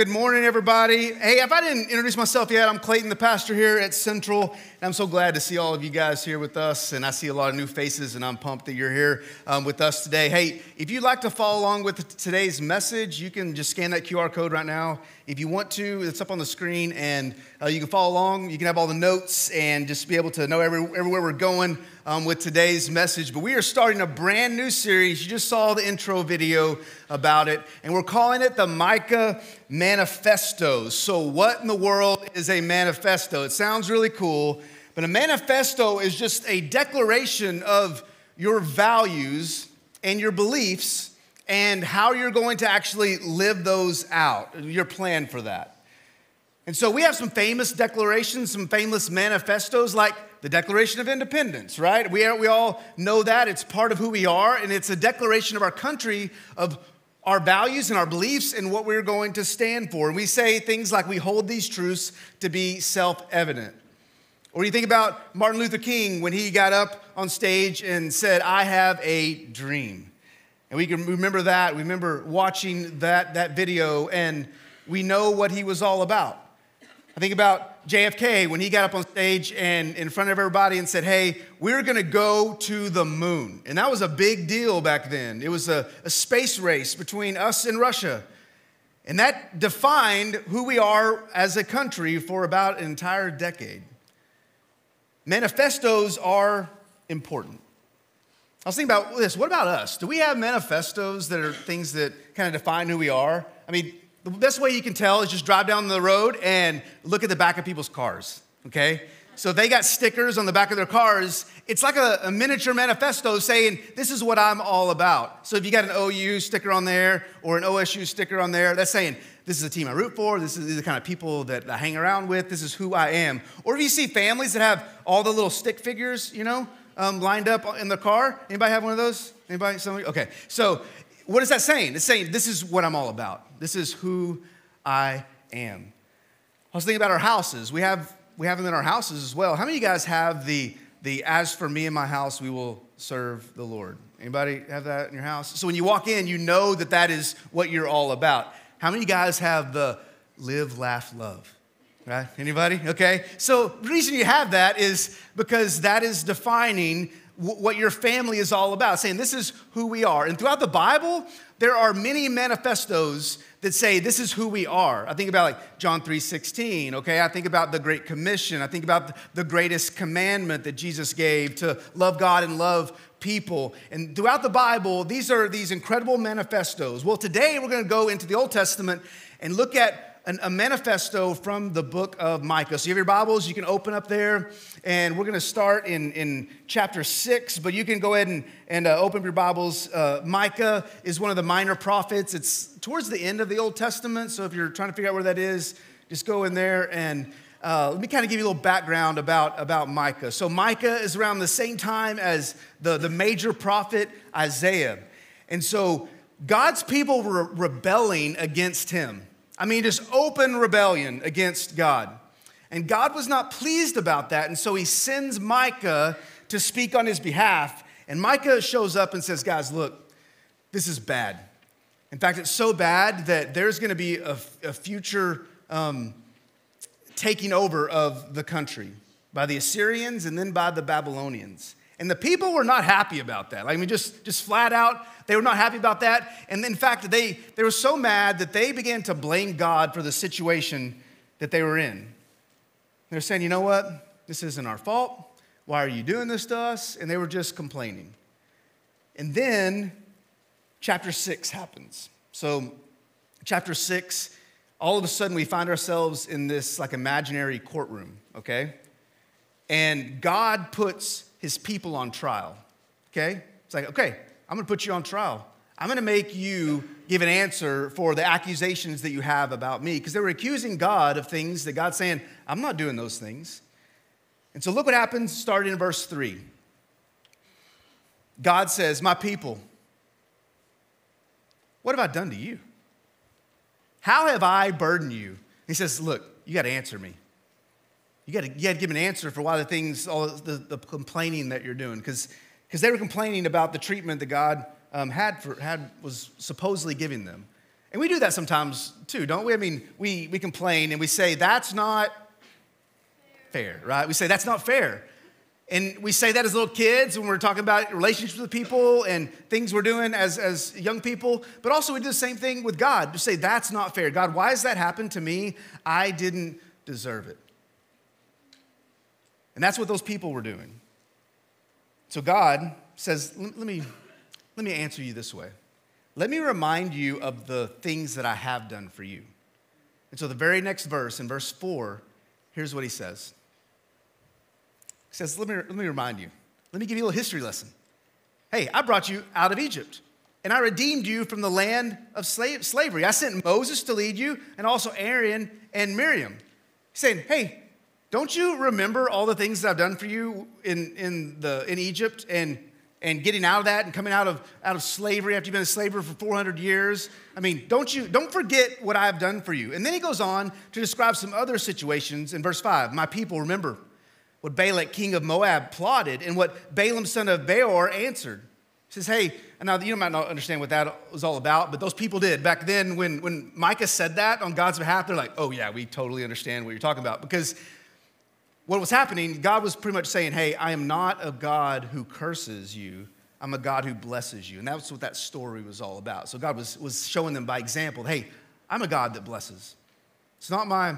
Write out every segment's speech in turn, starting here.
Good morning, everybody. Hey, if I didn't introduce myself yet, I'm Clayton, the pastor here at Central, and I'm so glad to see all of you guys here with us. And I see a lot of new faces, and I'm pumped that you're here um, with us today. Hey, if you'd like to follow along with today's message, you can just scan that QR code right now. If you want to, it's up on the screen, and uh, you can follow along. You can have all the notes and just be able to know every, everywhere we're going um, with today's message. But we are starting a brand new series. You just saw the intro video about it, and we're calling it the Micah Manifesto. So, what in the world is a manifesto? It sounds really cool, but a manifesto is just a declaration of your values and your beliefs and how you're going to actually live those out, your plan for that. And so we have some famous declarations, some famous manifestos like the Declaration of Independence, right? We, we all know that. It's part of who we are, and it's a declaration of our country, of our values and our beliefs and what we're going to stand for. And we say things like we hold these truths to be self evident. Or you think about Martin Luther King when he got up on stage and said, I have a dream. And we can remember that. We remember watching that, that video, and we know what he was all about. I think about JFK when he got up on stage and in front of everybody and said, Hey, we're gonna go to the moon. And that was a big deal back then. It was a, a space race between us and Russia. And that defined who we are as a country for about an entire decade. Manifestos are important. I was thinking about this. What about us? Do we have manifestos that are things that kind of define who we are? I mean, the best way you can tell is just drive down the road and look at the back of people's cars, okay? So they got stickers on the back of their cars. It's like a, a, miniature manifesto saying, This is what I'm all about. So if you got an OU sticker on there or an OSU sticker on there, that's saying, This is the team I root for. This is the kind of people that I hang around with. This is who I am. Or if you see families that have all the little stick figures, you know, um, lined up in the car? Anybody have one of those? Anybody? Somebody? Okay. So, what is that saying? It's saying this is what I'm all about. This is who I am. I was thinking about our houses. We have we have them in our houses as well. How many of you guys have the the as for me and my house, we will serve the Lord? Anybody have that in your house? So when you walk in, you know that that is what you're all about. How many guys have the live, laugh, love? Right? Anybody? Okay. So reason you have that is because that is defining what your family is all about, saying this is who we are. And throughout the Bible, there are many manifestos that say this is who we are. I think about like John 3:16, okay? I think about the great commission. I think about the greatest commandment that Jesus gave to love God and love people. And throughout the Bible, these are these incredible manifestos. Well, today we're going to go into the Old Testament and look at an, a manifesto from the book of Micah. So you have your Bibles, you can open up there, and we're going to start in, in chapter six, but you can go ahead and, and uh, open up your Bibles. Uh, Micah is one of the minor prophets. It's towards the end of the Old Testament, so if you're trying to figure out where that is, just go in there and uh, let me kind of give you a little background about, about Micah. So, Micah is around the same time as the, the major prophet Isaiah. And so, God's people were rebelling against him. I mean, just open rebellion against God. And God was not pleased about that. And so he sends Micah to speak on his behalf. And Micah shows up and says, Guys, look, this is bad. In fact, it's so bad that there's going to be a, a future um, taking over of the country by the Assyrians and then by the Babylonians. And the people were not happy about that. I mean, just, just flat out, they were not happy about that. And in fact, they, they were so mad that they began to blame God for the situation that they were in. They're saying, you know what? This isn't our fault. Why are you doing this to us? And they were just complaining. And then chapter six happens. So, chapter six, all of a sudden we find ourselves in this like imaginary courtroom, okay? And God puts his people on trial. Okay? It's like, okay, I'm gonna put you on trial. I'm gonna make you give an answer for the accusations that you have about me. Because they were accusing God of things that God's saying, I'm not doing those things. And so look what happens starting in verse 3. God says, My people, what have I done to you? How have I burdened you? He says, Look, you got to answer me. You got to, you got to give an answer for why the things, all the, the complaining that you're doing. Because they were complaining about the treatment that God um, had, for, had was supposedly giving them. And we do that sometimes too, don't we? I mean, we, we complain and we say, that's not fair, right? We say, that's not fair. And we say that as little kids when we're talking about relationships with people and things we're doing as, as young people. But also, we do the same thing with God to say, that's not fair. God, why has that happened to me? I didn't deserve it. And that's what those people were doing. So God says, let me, let me answer you this way. Let me remind you of the things that I have done for you. And so the very next verse, in verse 4, here's what he says. He says, let me, let me remind you. Let me give you a little history lesson. Hey, I brought you out of Egypt, and I redeemed you from the land of slave, slavery. I sent Moses to lead you, and also Aaron and Miriam. He's saying, hey, don't you remember all the things that I've done for you in, in, the, in Egypt and, and getting out of that and coming out of, out of slavery after you've been a slavery for 400 years? I mean, don't you don't forget what I've done for you. And then he goes on to describe some other situations in verse 5. My people, remember what Balak, king of Moab, plotted and what Balaam, son of Beor, answered. He says, Hey, and now you might not understand what that was all about, but those people did. Back then, when, when Micah said that on God's behalf, they're like, Oh, yeah, we totally understand what you're talking about. Because what was happening, God was pretty much saying, Hey, I am not a God who curses you. I'm a God who blesses you. And that's what that story was all about. So God was, was showing them by example, Hey, I'm a God that blesses. It's not my,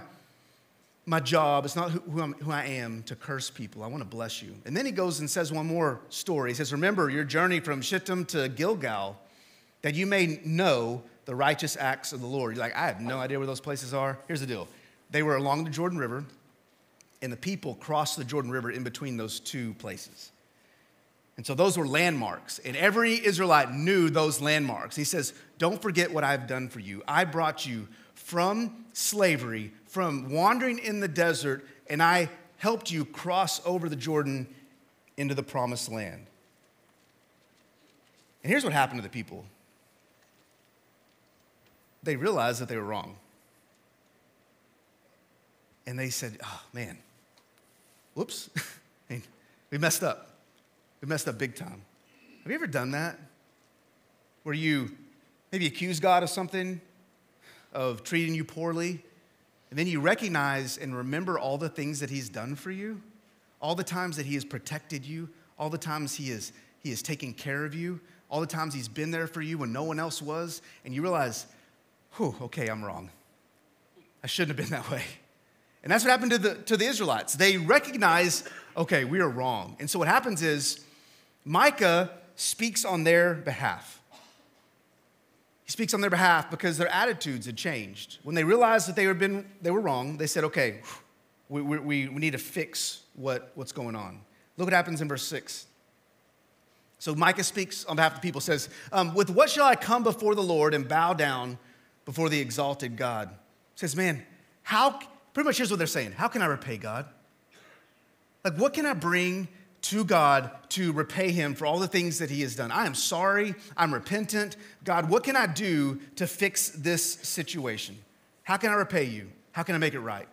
my job, it's not who, who, who i am to curse people. I want to bless you. And then he goes and says one more story. He says, Remember your journey from Shittim to Gilgal, that you may know the righteous acts of the Lord. You're like, I have no idea where those places are. Here's the deal they were along the Jordan River and the people crossed the Jordan River in between those two places. And so those were landmarks, and every Israelite knew those landmarks. He says, Don't forget what I've done for you. I brought you from slavery, from wandering in the desert, and I helped you cross over the Jordan into the promised land. And here's what happened to the people they realized that they were wrong. And they said, Oh, man, whoops, we messed up. We messed up big time. Have you ever done that? Where you maybe accuse God of something, of treating you poorly, and then you recognize and remember all the things that He's done for you, all the times that He has protected you, all the times He has, he has taken care of you, all the times He's been there for you when no one else was, and you realize, whew, okay, I'm wrong. I shouldn't have been that way. And that's what happened to the, to the Israelites. They recognize, okay, we are wrong. And so what happens is Micah speaks on their behalf. He speaks on their behalf because their attitudes had changed. When they realized that they, had been, they were wrong, they said, okay, we, we, we need to fix what, what's going on. Look what happens in verse 6. So Micah speaks on behalf of the people, says, um, With what shall I come before the Lord and bow down before the exalted God? Says, Man, how, Pretty much here's what they're saying How can I repay God? Like, what can I bring to God to repay Him for all the things that He has done? I am sorry. I'm repentant. God, what can I do to fix this situation? How can I repay you? How can I make it right?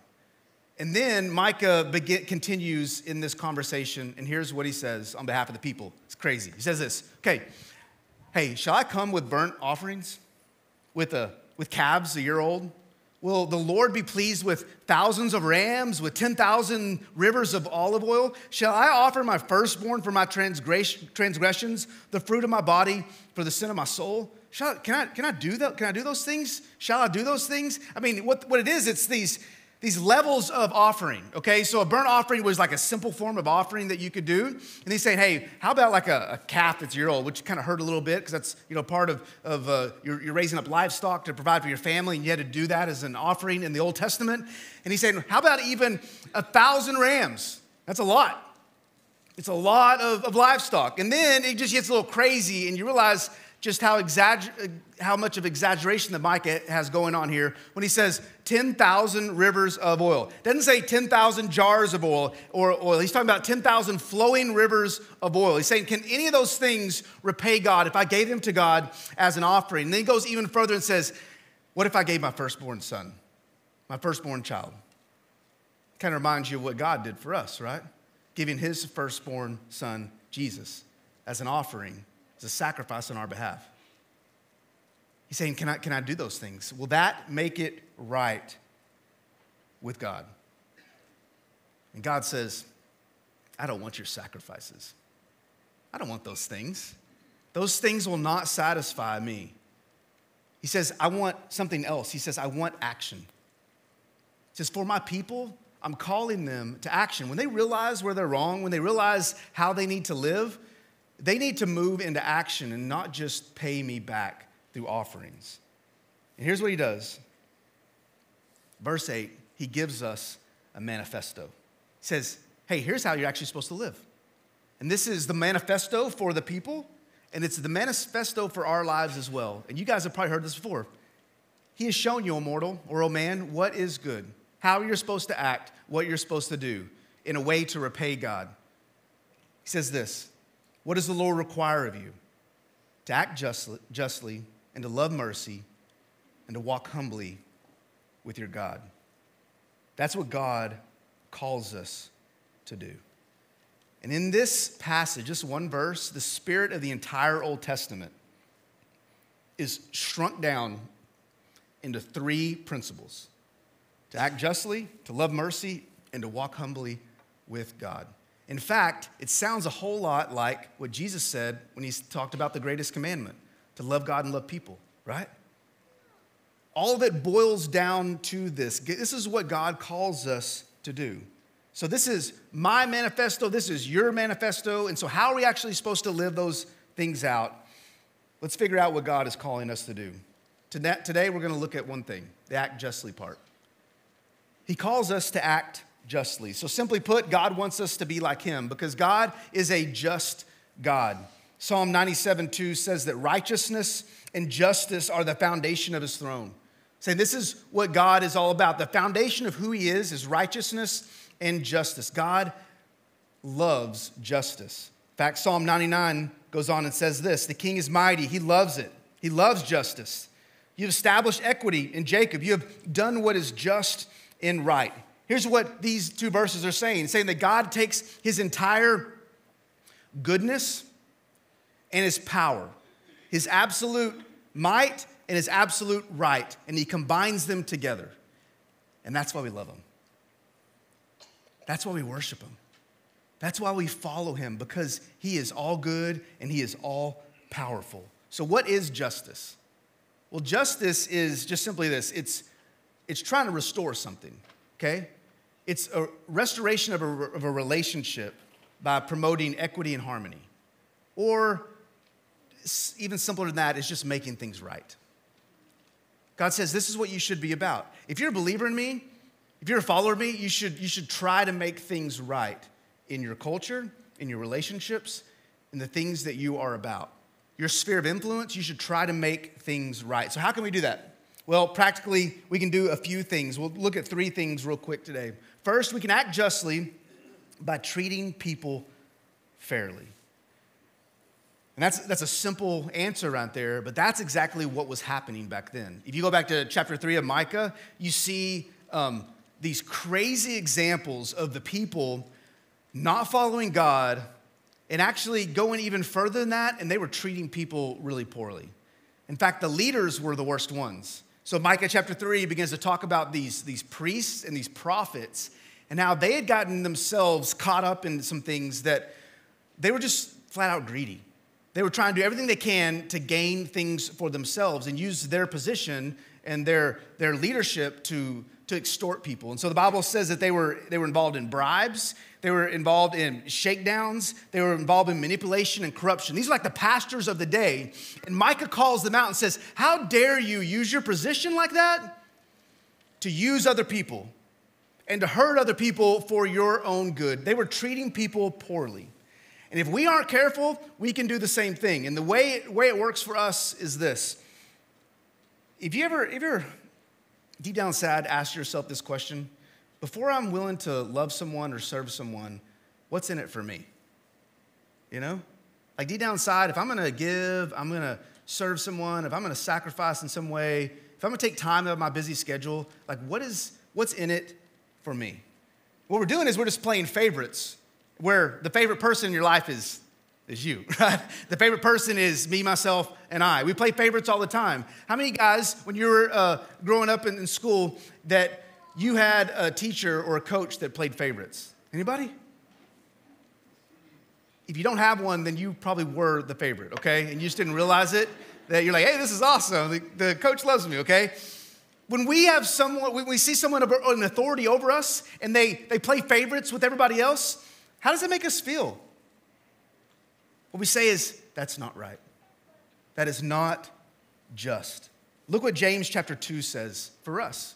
And then Micah begin, continues in this conversation, and here's what he says on behalf of the people. It's crazy. He says this Okay, hey, shall I come with burnt offerings? With, a, with calves a year old? Will the Lord be pleased with thousands of rams, with 10,000 rivers of olive oil? Shall I offer my firstborn for my transgressions, the fruit of my body for the sin of my soul? Shall, can, I, can I do that? Can I do those things? Shall I do those things? I mean, what, what it is, it's these, these levels of offering, okay? So a burnt offering was like a simple form of offering that you could do. And he's saying, hey, how about like a, a calf that's year old, which kind of hurt a little bit because that's, you know, part of, of uh, you're, you're, raising up livestock to provide for your family and you had to do that as an offering in the Old Testament. And he's saying, how about even a thousand rams? That's a lot. It's a lot of, of livestock. And then it just gets a little crazy and you realize just how, exagger- how much of exaggeration that Micah has going on here when he says 10,000 rivers of oil. Doesn't say 10,000 jars of oil or oil. He's talking about 10,000 flowing rivers of oil. He's saying, can any of those things repay God if I gave them to God as an offering? And then he goes even further and says, what if I gave my firstborn son, my firstborn child? Kind of reminds you of what God did for us, right? Giving his firstborn son, Jesus, as an offering a sacrifice on our behalf. He's saying, can I, can I do those things? Will that make it right with God? And God says, I don't want your sacrifices. I don't want those things. Those things will not satisfy me. He says, I want something else. He says, I want action. He says, For my people, I'm calling them to action. When they realize where they're wrong, when they realize how they need to live, they need to move into action and not just pay me back through offerings. And here's what he does. Verse 8, he gives us a manifesto. He says, Hey, here's how you're actually supposed to live. And this is the manifesto for the people, and it's the manifesto for our lives as well. And you guys have probably heard this before. He has shown you, O mortal or O man, what is good, how you're supposed to act, what you're supposed to do in a way to repay God. He says this What does the Lord require of you? To act justly, justly and to love mercy and to walk humbly with your God. That's what God calls us to do. And in this passage, just one verse, the spirit of the entire Old Testament is shrunk down into three principles to act justly, to love mercy, and to walk humbly with God. In fact, it sounds a whole lot like what Jesus said when he talked about the greatest commandment to love God and love people, right? All of it boils down to this. This is what God calls us to do. So, this is my manifesto, this is your manifesto. And so, how are we actually supposed to live those things out? Let's figure out what God is calling us to do. Today, we're going to look at one thing the act justly part. He calls us to act justly. So, simply put, God wants us to be like Him because God is a just God. Psalm 97 2 says that righteousness and justice are the foundation of His throne. Saying this is what God is all about. The foundation of who He is is righteousness and justice. God loves justice. In fact, Psalm 99 goes on and says this The king is mighty, he loves it, he loves justice. You've established equity in Jacob, you have done what is just and right. Here's what these two verses are saying saying that God takes his entire goodness and his power, his absolute might and his absolute right, and he combines them together. And that's why we love him. That's why we worship him. That's why we follow him, because he is all good and he is all powerful. So, what is justice? Well, justice is just simply this it's, it's trying to restore something, okay? It's a restoration of a, of a relationship by promoting equity and harmony. Or even simpler than that, is just making things right. God says, This is what you should be about. If you're a believer in me, if you're a follower of me, you should, you should try to make things right in your culture, in your relationships, in the things that you are about. Your sphere of influence, you should try to make things right. So, how can we do that? Well, practically, we can do a few things. We'll look at three things real quick today. First, we can act justly by treating people fairly. And that's, that's a simple answer right there, but that's exactly what was happening back then. If you go back to chapter 3 of Micah, you see um, these crazy examples of the people not following God and actually going even further than that, and they were treating people really poorly. In fact, the leaders were the worst ones. So, Micah chapter 3 begins to talk about these, these priests and these prophets and how they had gotten themselves caught up in some things that they were just flat out greedy. They were trying to do everything they can to gain things for themselves and use their position and their, their leadership to to extort people. And so the Bible says that they were, they were involved in bribes, they were involved in shakedowns, they were involved in manipulation and corruption. These are like the pastors of the day. And Micah calls them out and says, How dare you use your position like that to use other people and to hurt other people for your own good? They were treating people poorly. And if we aren't careful, we can do the same thing. And the way, way it works for us is this. If you ever, if you're deep down sad, ask yourself this question before I'm willing to love someone or serve someone, what's in it for me? You know? Like deep down inside, if I'm gonna give, I'm gonna serve someone, if I'm gonna sacrifice in some way, if I'm gonna take time out of my busy schedule, like what is what's in it for me? What we're doing is we're just playing favorites, where the favorite person in your life is, is you, right? The favorite person is me, myself, and I. We play favorites all the time. How many guys, when you were uh, growing up in, in school, that you had a teacher or a coach that played favorites? Anybody? If you don't have one, then you probably were the favorite, okay? And you just didn't realize it. That you're like, hey, this is awesome. The, the coach loves me, okay? When we have someone, when we see someone in authority over us and they, they play favorites with everybody else, how does that make us feel? What we say is, that's not right. That is not just. Look what James chapter 2 says for us.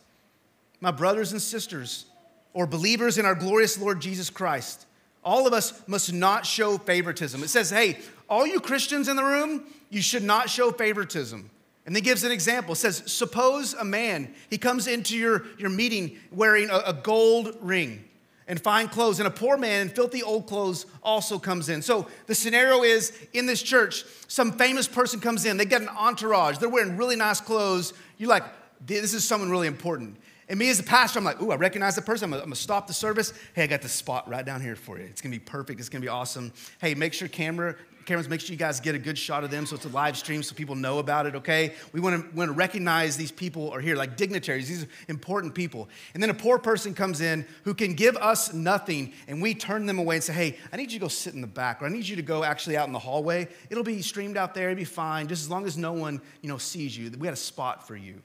My brothers and sisters, or believers in our glorious Lord Jesus Christ, all of us must not show favoritism. It says, hey, all you Christians in the room, you should not show favoritism. And then gives an example. It says, suppose a man, he comes into your, your meeting wearing a, a gold ring and fine clothes, and a poor man in filthy old clothes also comes in. So the scenario is in this church, some famous person comes in, they get an entourage, they're wearing really nice clothes. You're like, this is someone really important. And me as a pastor, I'm like, ooh, I recognize the person. I'm gonna, I'm gonna, stop the service. Hey, I got the spot right down here for you. It's gonna be perfect. It's gonna be awesome. Hey, make sure camera cameras, make sure you guys get a good shot of them so it's a live stream so people know about it, okay? We wanna, wanna recognize these people are here, like dignitaries. These important people. And then a poor person comes in who can give us nothing, and we turn them away and say, hey, I need you to go sit in the back, or I need you to go actually out in the hallway. It'll be streamed out there, it'll be fine, just as long as no one, you know, sees you. We got a spot for you.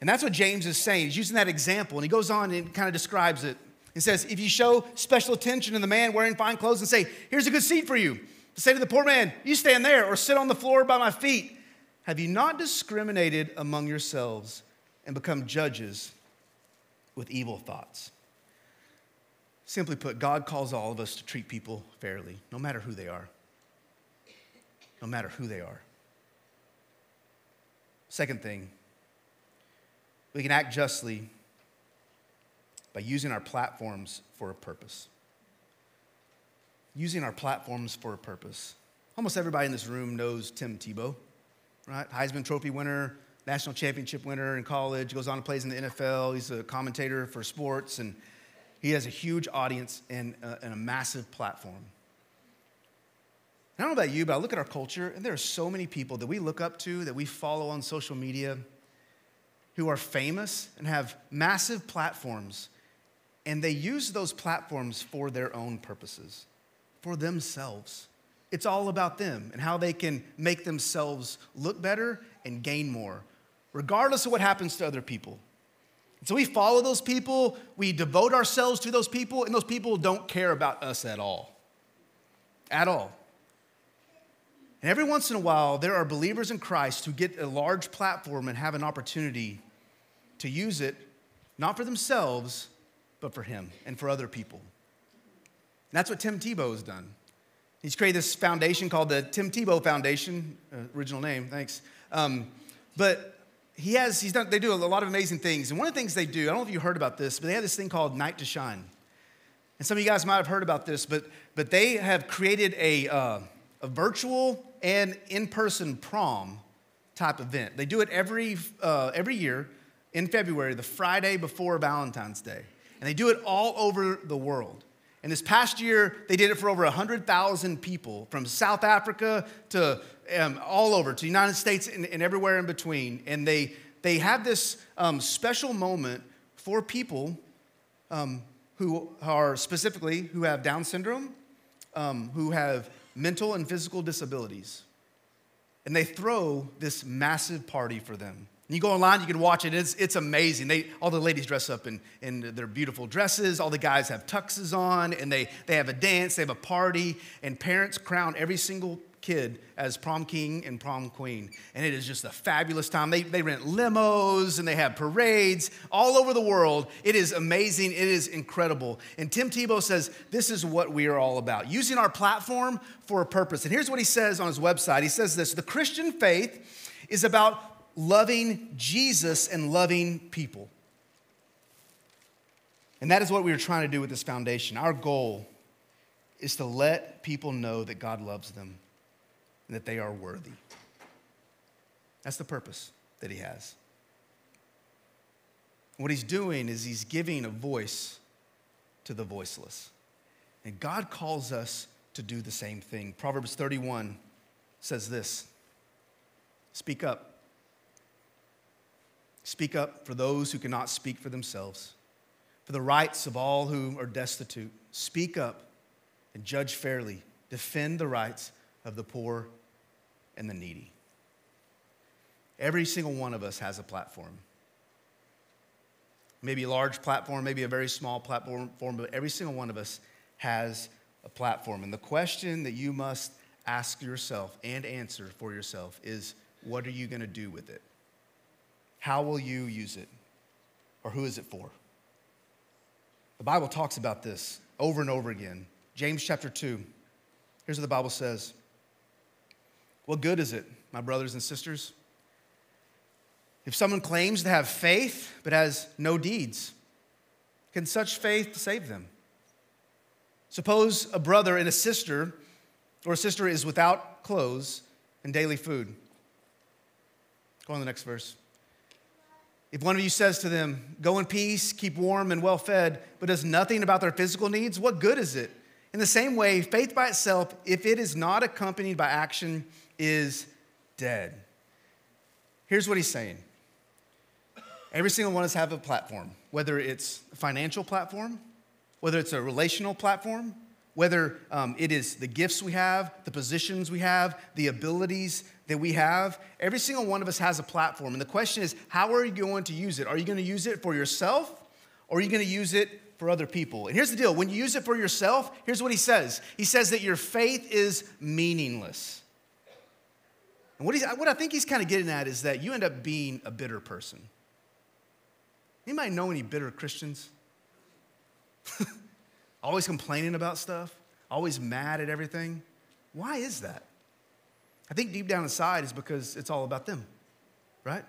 And that's what James is saying. He's using that example, and he goes on and kind of describes it. He says, If you show special attention to the man wearing fine clothes and say, Here's a good seat for you, to say to the poor man, You stand there or sit on the floor by my feet, have you not discriminated among yourselves and become judges with evil thoughts? Simply put, God calls all of us to treat people fairly, no matter who they are. No matter who they are. Second thing, we can act justly by using our platforms for a purpose. Using our platforms for a purpose. Almost everybody in this room knows Tim Tebow, right? Heisman Trophy winner, national championship winner in college, goes on and plays in the NFL. He's a commentator for sports, and he has a huge audience and a, and a massive platform. And I don't know about you, but I look at our culture, and there are so many people that we look up to, that we follow on social media, who are famous and have massive platforms, and they use those platforms for their own purposes, for themselves. It's all about them and how they can make themselves look better and gain more, regardless of what happens to other people. so we follow those people, we devote ourselves to those people, and those people don't care about us at all. At all. And every once in a while, there are believers in Christ who get a large platform and have an opportunity to use it not for themselves, but for Him and for other people. That's what Tim Tebow has done. He's created this foundation called the Tim Tebow Foundation, uh, original name, thanks. Um, but he has, he's done, they do a lot of amazing things. And one of the things they do, I don't know if you heard about this, but they have this thing called Night to Shine. And some of you guys might have heard about this, but, but they have created a, uh, a virtual and in person prom type event. They do it every, uh, every year in February, the Friday before Valentine's Day. And they do it all over the world. And this past year, they did it for over 100,000 people from South Africa to um, all over, to the United States and, and, everywhere in between. And they, they have this um, special moment for people um, who are specifically who have Down syndrome, um, who have mental and physical disabilities. And they throw this massive party for them. And you go online, you can watch it. It's, it's amazing. They, all the ladies dress up in, in their beautiful dresses. All the guys have tuxes on, and they, they have a dance, they have a party, and parents crown every single kid as prom king and prom queen. And it is just a fabulous time. They, they rent limos and they have parades all over the world. It is amazing. It is incredible. And Tim Tebow says this is what we are all about using our platform for a purpose. And here's what he says on his website he says this The Christian faith is about loving Jesus and loving people. And that is what we are trying to do with this foundation. Our goal is to let people know that God loves them and that they are worthy. That's the purpose that He has. What He's doing is He's giving a voice to the voiceless. And God calls us to do the same thing. Proverbs 31 says this Speak up. Speak up for those who cannot speak for themselves, for the rights of all who are destitute. Speak up and judge fairly. Defend the rights of the poor and the needy. Every single one of us has a platform. Maybe a large platform, maybe a very small platform, but every single one of us has a platform. And the question that you must ask yourself and answer for yourself is what are you going to do with it? How will you use it? Or who is it for? The Bible talks about this over and over again. James chapter 2. Here's what the Bible says What good is it, my brothers and sisters? If someone claims to have faith but has no deeds, can such faith save them? Suppose a brother and a sister, or a sister is without clothes and daily food. Go on to the next verse. If one of you says to them, Go in peace, keep warm and well fed, but does nothing about their physical needs, what good is it? In the same way, faith by itself, if it is not accompanied by action, is dead. Here's what he's saying Every single one of us have a platform, whether it's a financial platform, whether it's a relational platform, whether um, it is the gifts we have, the positions we have, the abilities that we have. Every single one of us has a platform. And the question is, how are you going to use it? Are you going to use it for yourself or are you going to use it for other people? And here's the deal when you use it for yourself, here's what he says He says that your faith is meaningless. And what, what I think he's kind of getting at is that you end up being a bitter person. Anybody know any bitter Christians? always complaining about stuff, always mad at everything. Why is that? I think deep down inside is because it's all about them, right?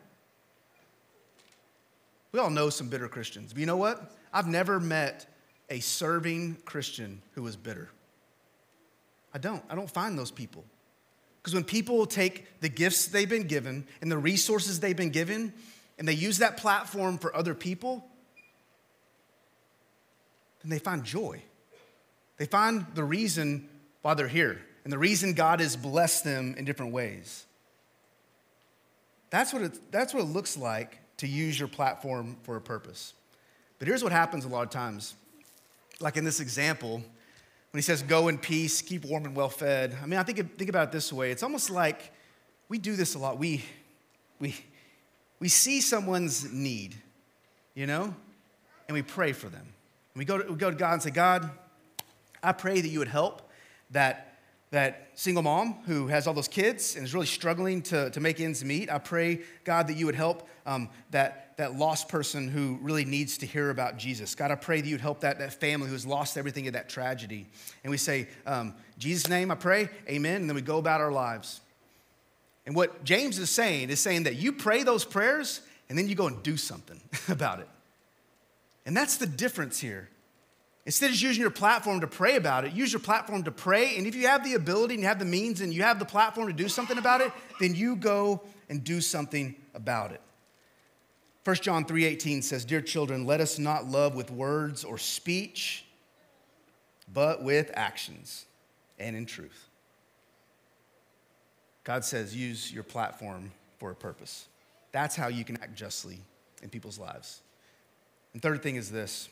We all know some bitter Christians. But you know what? I've never met a serving Christian who was bitter. I don't. I don't find those people. Because when people take the gifts they've been given and the resources they've been given and they use that platform for other people, then they find joy. They find the reason why they're here and the reason God has blessed them in different ways. That's what, it, that's what it looks like to use your platform for a purpose. But here's what happens a lot of times. Like in this example, when he says, go in peace, keep warm and well fed. I mean, I think, think about it this way. It's almost like we do this a lot. We, we, we see someone's need, you know, and we pray for them. We go to, we go to God and say, God, I pray that you would help that, that single mom who has all those kids and is really struggling to, to make ends meet. I pray, God, that you would help um, that, that lost person who really needs to hear about Jesus. God, I pray that you'd help that, that family who has lost everything in that tragedy. And we say, um, Jesus' name, I pray, amen. And then we go about our lives. And what James is saying is saying that you pray those prayers and then you go and do something about it. And that's the difference here. Instead of using your platform to pray about it, use your platform to pray. And if you have the ability and you have the means and you have the platform to do something about it, then you go and do something about it. 1 John 3:18 says, "Dear children, let us not love with words or speech, but with actions and in truth." God says, use your platform for a purpose. That's how you can act justly in people's lives. And third thing is this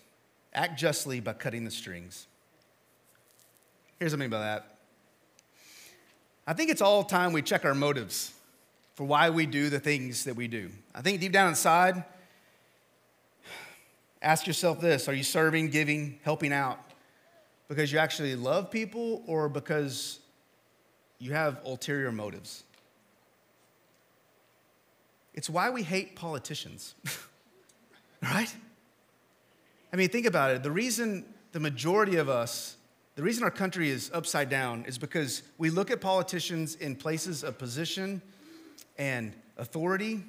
act justly by cutting the strings. Here's what I mean by that. I think it's all time we check our motives for why we do the things that we do. I think deep down inside, ask yourself this Are you serving, giving, helping out because you actually love people or because you have ulterior motives. It's why we hate politicians, right? I mean, think about it. The reason the majority of us, the reason our country is upside down is because we look at politicians in places of position and authority,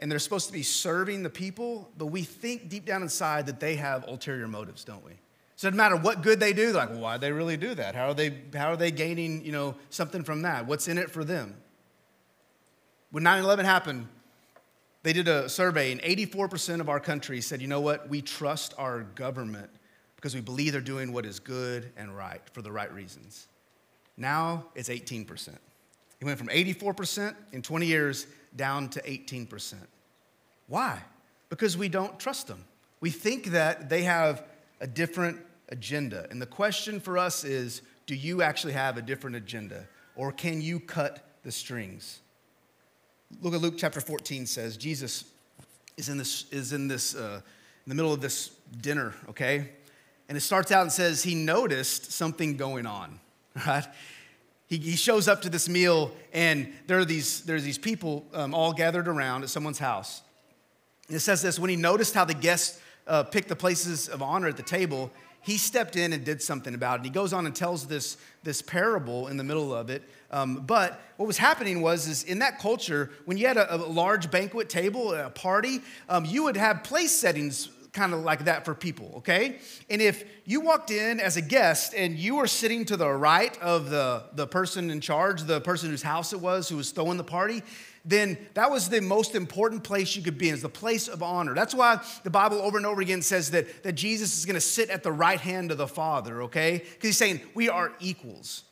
and they're supposed to be serving the people, but we think deep down inside that they have ulterior motives, don't we? So it doesn't matter what good they do, like, well, why do they really do that? How are they, how are they gaining you know, something from that? What's in it for them? When 9 11 happened, they did a survey, and 84% of our country said, you know what, we trust our government, because we believe they're doing what is good and right for the right reasons. Now it's 18%. It went from 84% in 20 years down to 18%. Why? Because we don't trust them. We think that they have a different agenda. And the question for us is do you actually have a different agenda? Or can you cut the strings? Look at Luke chapter 14 says Jesus is in this, is in this, uh, in the middle of this dinner, okay? And it starts out and says he noticed something going on, right? He, he shows up to this meal and there are these, there are these people um, all gathered around at someone's house. And it says this when he noticed how the guests uh, picked the places of honor at the table, he stepped in and did something about it. And he goes on and tells this, this parable in the middle of it. Um, but what was happening was, is in that culture, when you had a, a large banquet table, a party, um, you would have place settings kind of like that for people, okay? And if you walked in as a guest and you were sitting to the right of the, the person in charge, the person whose house it was who was throwing the party, then that was the most important place you could be in, is the place of honor. That's why the Bible over and over again says that, that Jesus is gonna sit at the right hand of the Father, okay? Because he's saying we are equals.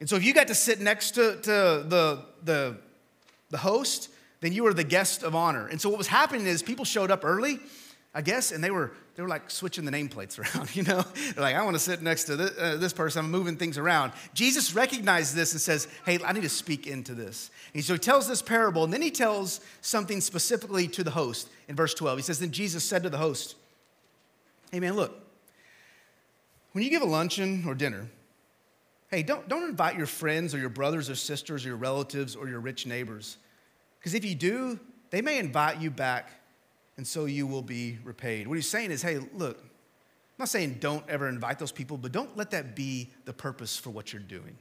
And so if you got to sit next to, to the, the, the host, then you were the guest of honor. And so what was happening is people showed up early, I guess, and they were they were like switching the nameplates around, you know? They're like, I want to sit next to this, uh, this, person. I'm moving things around. Jesus recognized this and says, Hey, I need to speak into this. And so he tells this parable, and then he tells something specifically to the host in verse 12. He says, Then Jesus said to the host, Hey, man, look, when you give a luncheon or dinner, hey, don't, don't invite your friends or your brothers or sisters or your relatives or your rich neighbors. Because if you do, they may invite you back and so you will be repaid. What he's saying is, hey, look, I'm not saying don't ever invite those people, but don't let that be the purpose for what you're doing.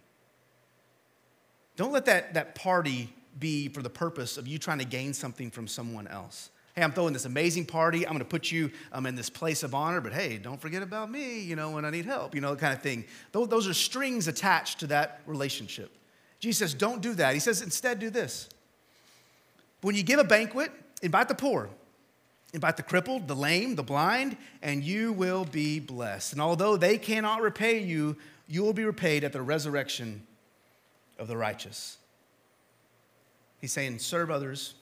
Don't let that, that party be for the purpose of you trying to gain something from someone else. Hey, I'm throwing this amazing party. I'm going to put you um, in this place of honor, but hey, don't forget about me, you know, when I need help, you know, kind of thing. Those are strings attached to that relationship. Jesus says, don't do that. He says, instead, do this. When you give a banquet, invite the poor, Invite the crippled, the lame, the blind, and you will be blessed. And although they cannot repay you, you will be repaid at the resurrection of the righteous. He's saying, serve others,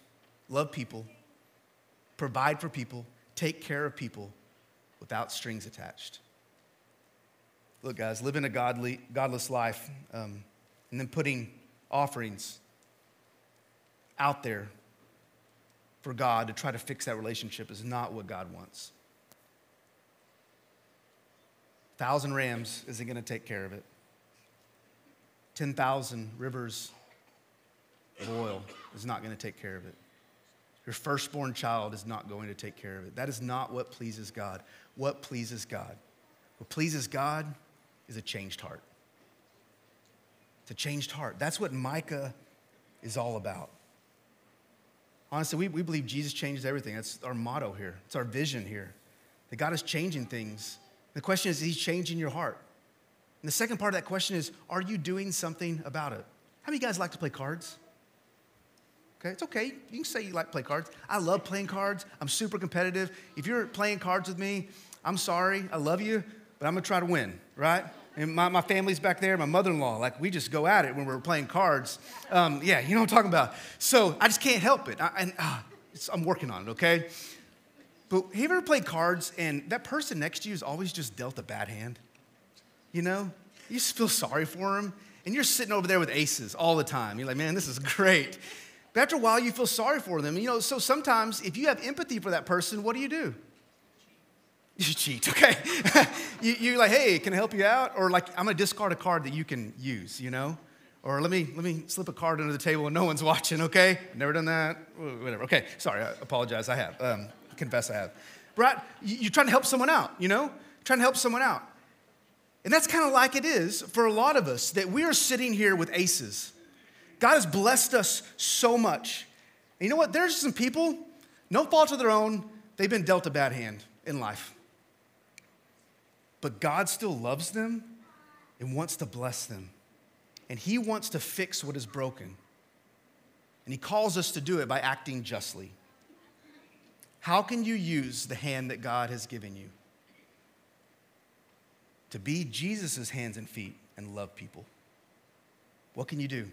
love people, provide for people, take care of people without strings attached. Look, guys, living a godly, godless life um, and then putting offerings out there for God to try to fix that relationship is not what God wants. Thousand rams isn't going to take care of it. 10,000 rivers of oil is not going to take care of it. Your firstborn child is not going to take care of it. That is not what pleases God. What pleases God? What pleases God is a changed heart. It's a changed heart. That's what Micah is all about. Honestly, we, we believe Jesus changes everything. That's our motto here, it's our vision here. That God is changing things. The question is, is He changing your heart? And the second part of that question is, are you doing something about it? How many guys like to play cards? Okay, it's okay. You can say you like play cards. I love playing cards. I'm super competitive. If you're playing cards with me, I'm sorry. I love you, but I'm gonna try to win, right? And my, my family's back there, my mother in law, like we just go at it when we're playing cards. Um, yeah, you know what I'm talking about. So I just can't help it. I, and uh, I'm working on it, okay? But have you ever played cards and that person next to you is always just dealt a bad hand? You know? You just feel sorry for him. And you're sitting over there with aces all the time. You're like, man, this is great. But after a while, you feel sorry for them. You know, so sometimes if you have empathy for that person, what do you do? You cheat, okay? you, you're like, hey, can I help you out? Or like, I'm gonna discard a card that you can use, you know? Or let me, let me slip a card under the table and no one's watching, okay? Never done that, whatever. Okay, sorry, I apologize, I have. Um, confess I have. Right? You're trying to help someone out, you know? Trying to help someone out. And that's kind of like it is for a lot of us that we are sitting here with aces. God has blessed us so much. And you know what? There's some people, no fault of their own, they've been dealt a bad hand in life. But God still loves them and wants to bless them. And He wants to fix what is broken. And He calls us to do it by acting justly. How can you use the hand that God has given you? to be Jesus' hands and feet and love people. What can you do?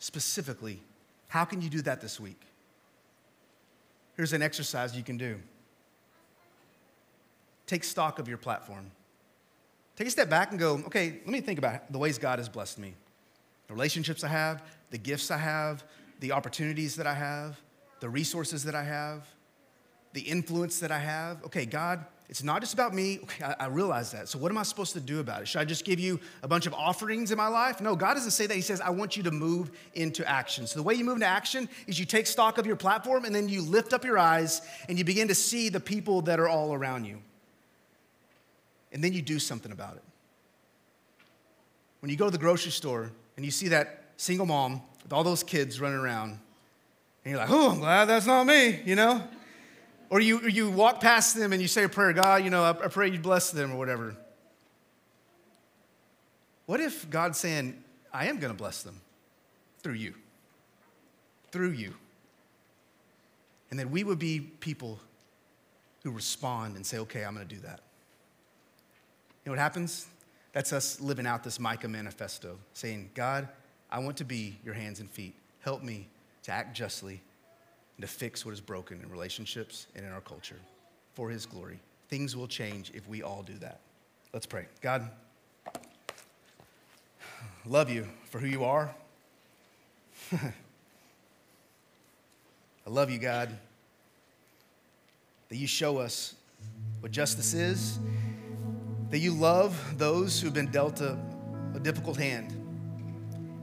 Specifically, how can you do that this week? Here's an exercise you can do take stock of your platform. Take a step back and go, okay, let me think about the ways God has blessed me, the relationships I have, the gifts I have, the opportunities that I have, the resources that I have, the influence that I have. Okay, God, it's not just about me. Okay, I, I, realize that. So, what am I supposed to do about it? Should I just give you a bunch of offerings in my life? No, God doesn't say that. He says, I want you to move into action. So, the way you move into action is you take stock of your platform and then you lift up your eyes and you begin to see the people that are all around you. And then you do something about it. When you go to the grocery store and you see that single mom with all those kids running around, and you're like, oh, I'm glad that's not me, you know? Or you, you walk past them and you say a prayer, God, you know, I, I pray you bless them or whatever. What if God's saying, I am going to bless them through you? Through you. And then we would be people who respond and say, okay, I'm going to do that. You know what happens? That's us living out this Micah manifesto, saying, God, I want to be your hands and feet. Help me to act justly and to fix what is broken in relationships and in our culture for His glory. Things will change if we all do that. Let's pray. God, love you for who you are. I love you, God, that you show us what justice is, that you love those who've been dealt a, a difficult hand.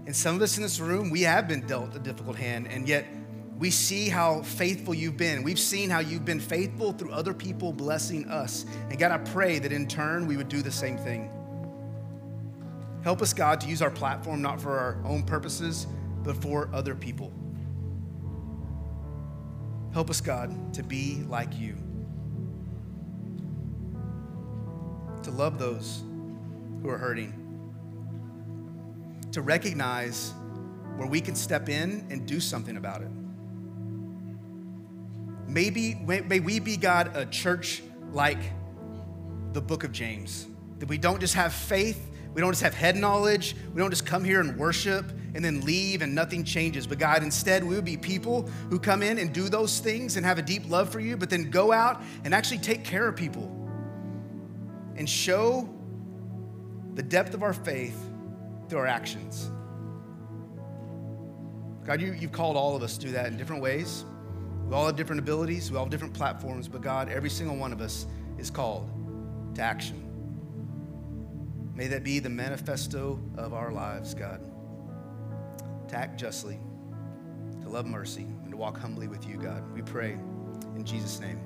And some of us in this room, we have been dealt a difficult hand, and yet we see how faithful you've been. We've seen how you've been faithful through other people blessing us. And God, I pray that in turn we would do the same thing. Help us, God, to use our platform not for our own purposes, but for other people. Help us, God, to be like you, to love those who are hurting, to recognize where we can step in and do something about it. Maybe, may we be, God, a church like the book of James. That we don't just have faith, we don't just have head knowledge, we don't just come here and worship and then leave and nothing changes. But God, instead, we would be people who come in and do those things and have a deep love for you, but then go out and actually take care of people and show the depth of our faith through our actions. God, you, you've called all of us to do that in different ways. We all have different abilities, we all have different platforms, but God, every single one of us is called to action. May that be the manifesto of our lives, God. To act justly, to love mercy, and to walk humbly with you, God. We pray in Jesus' name.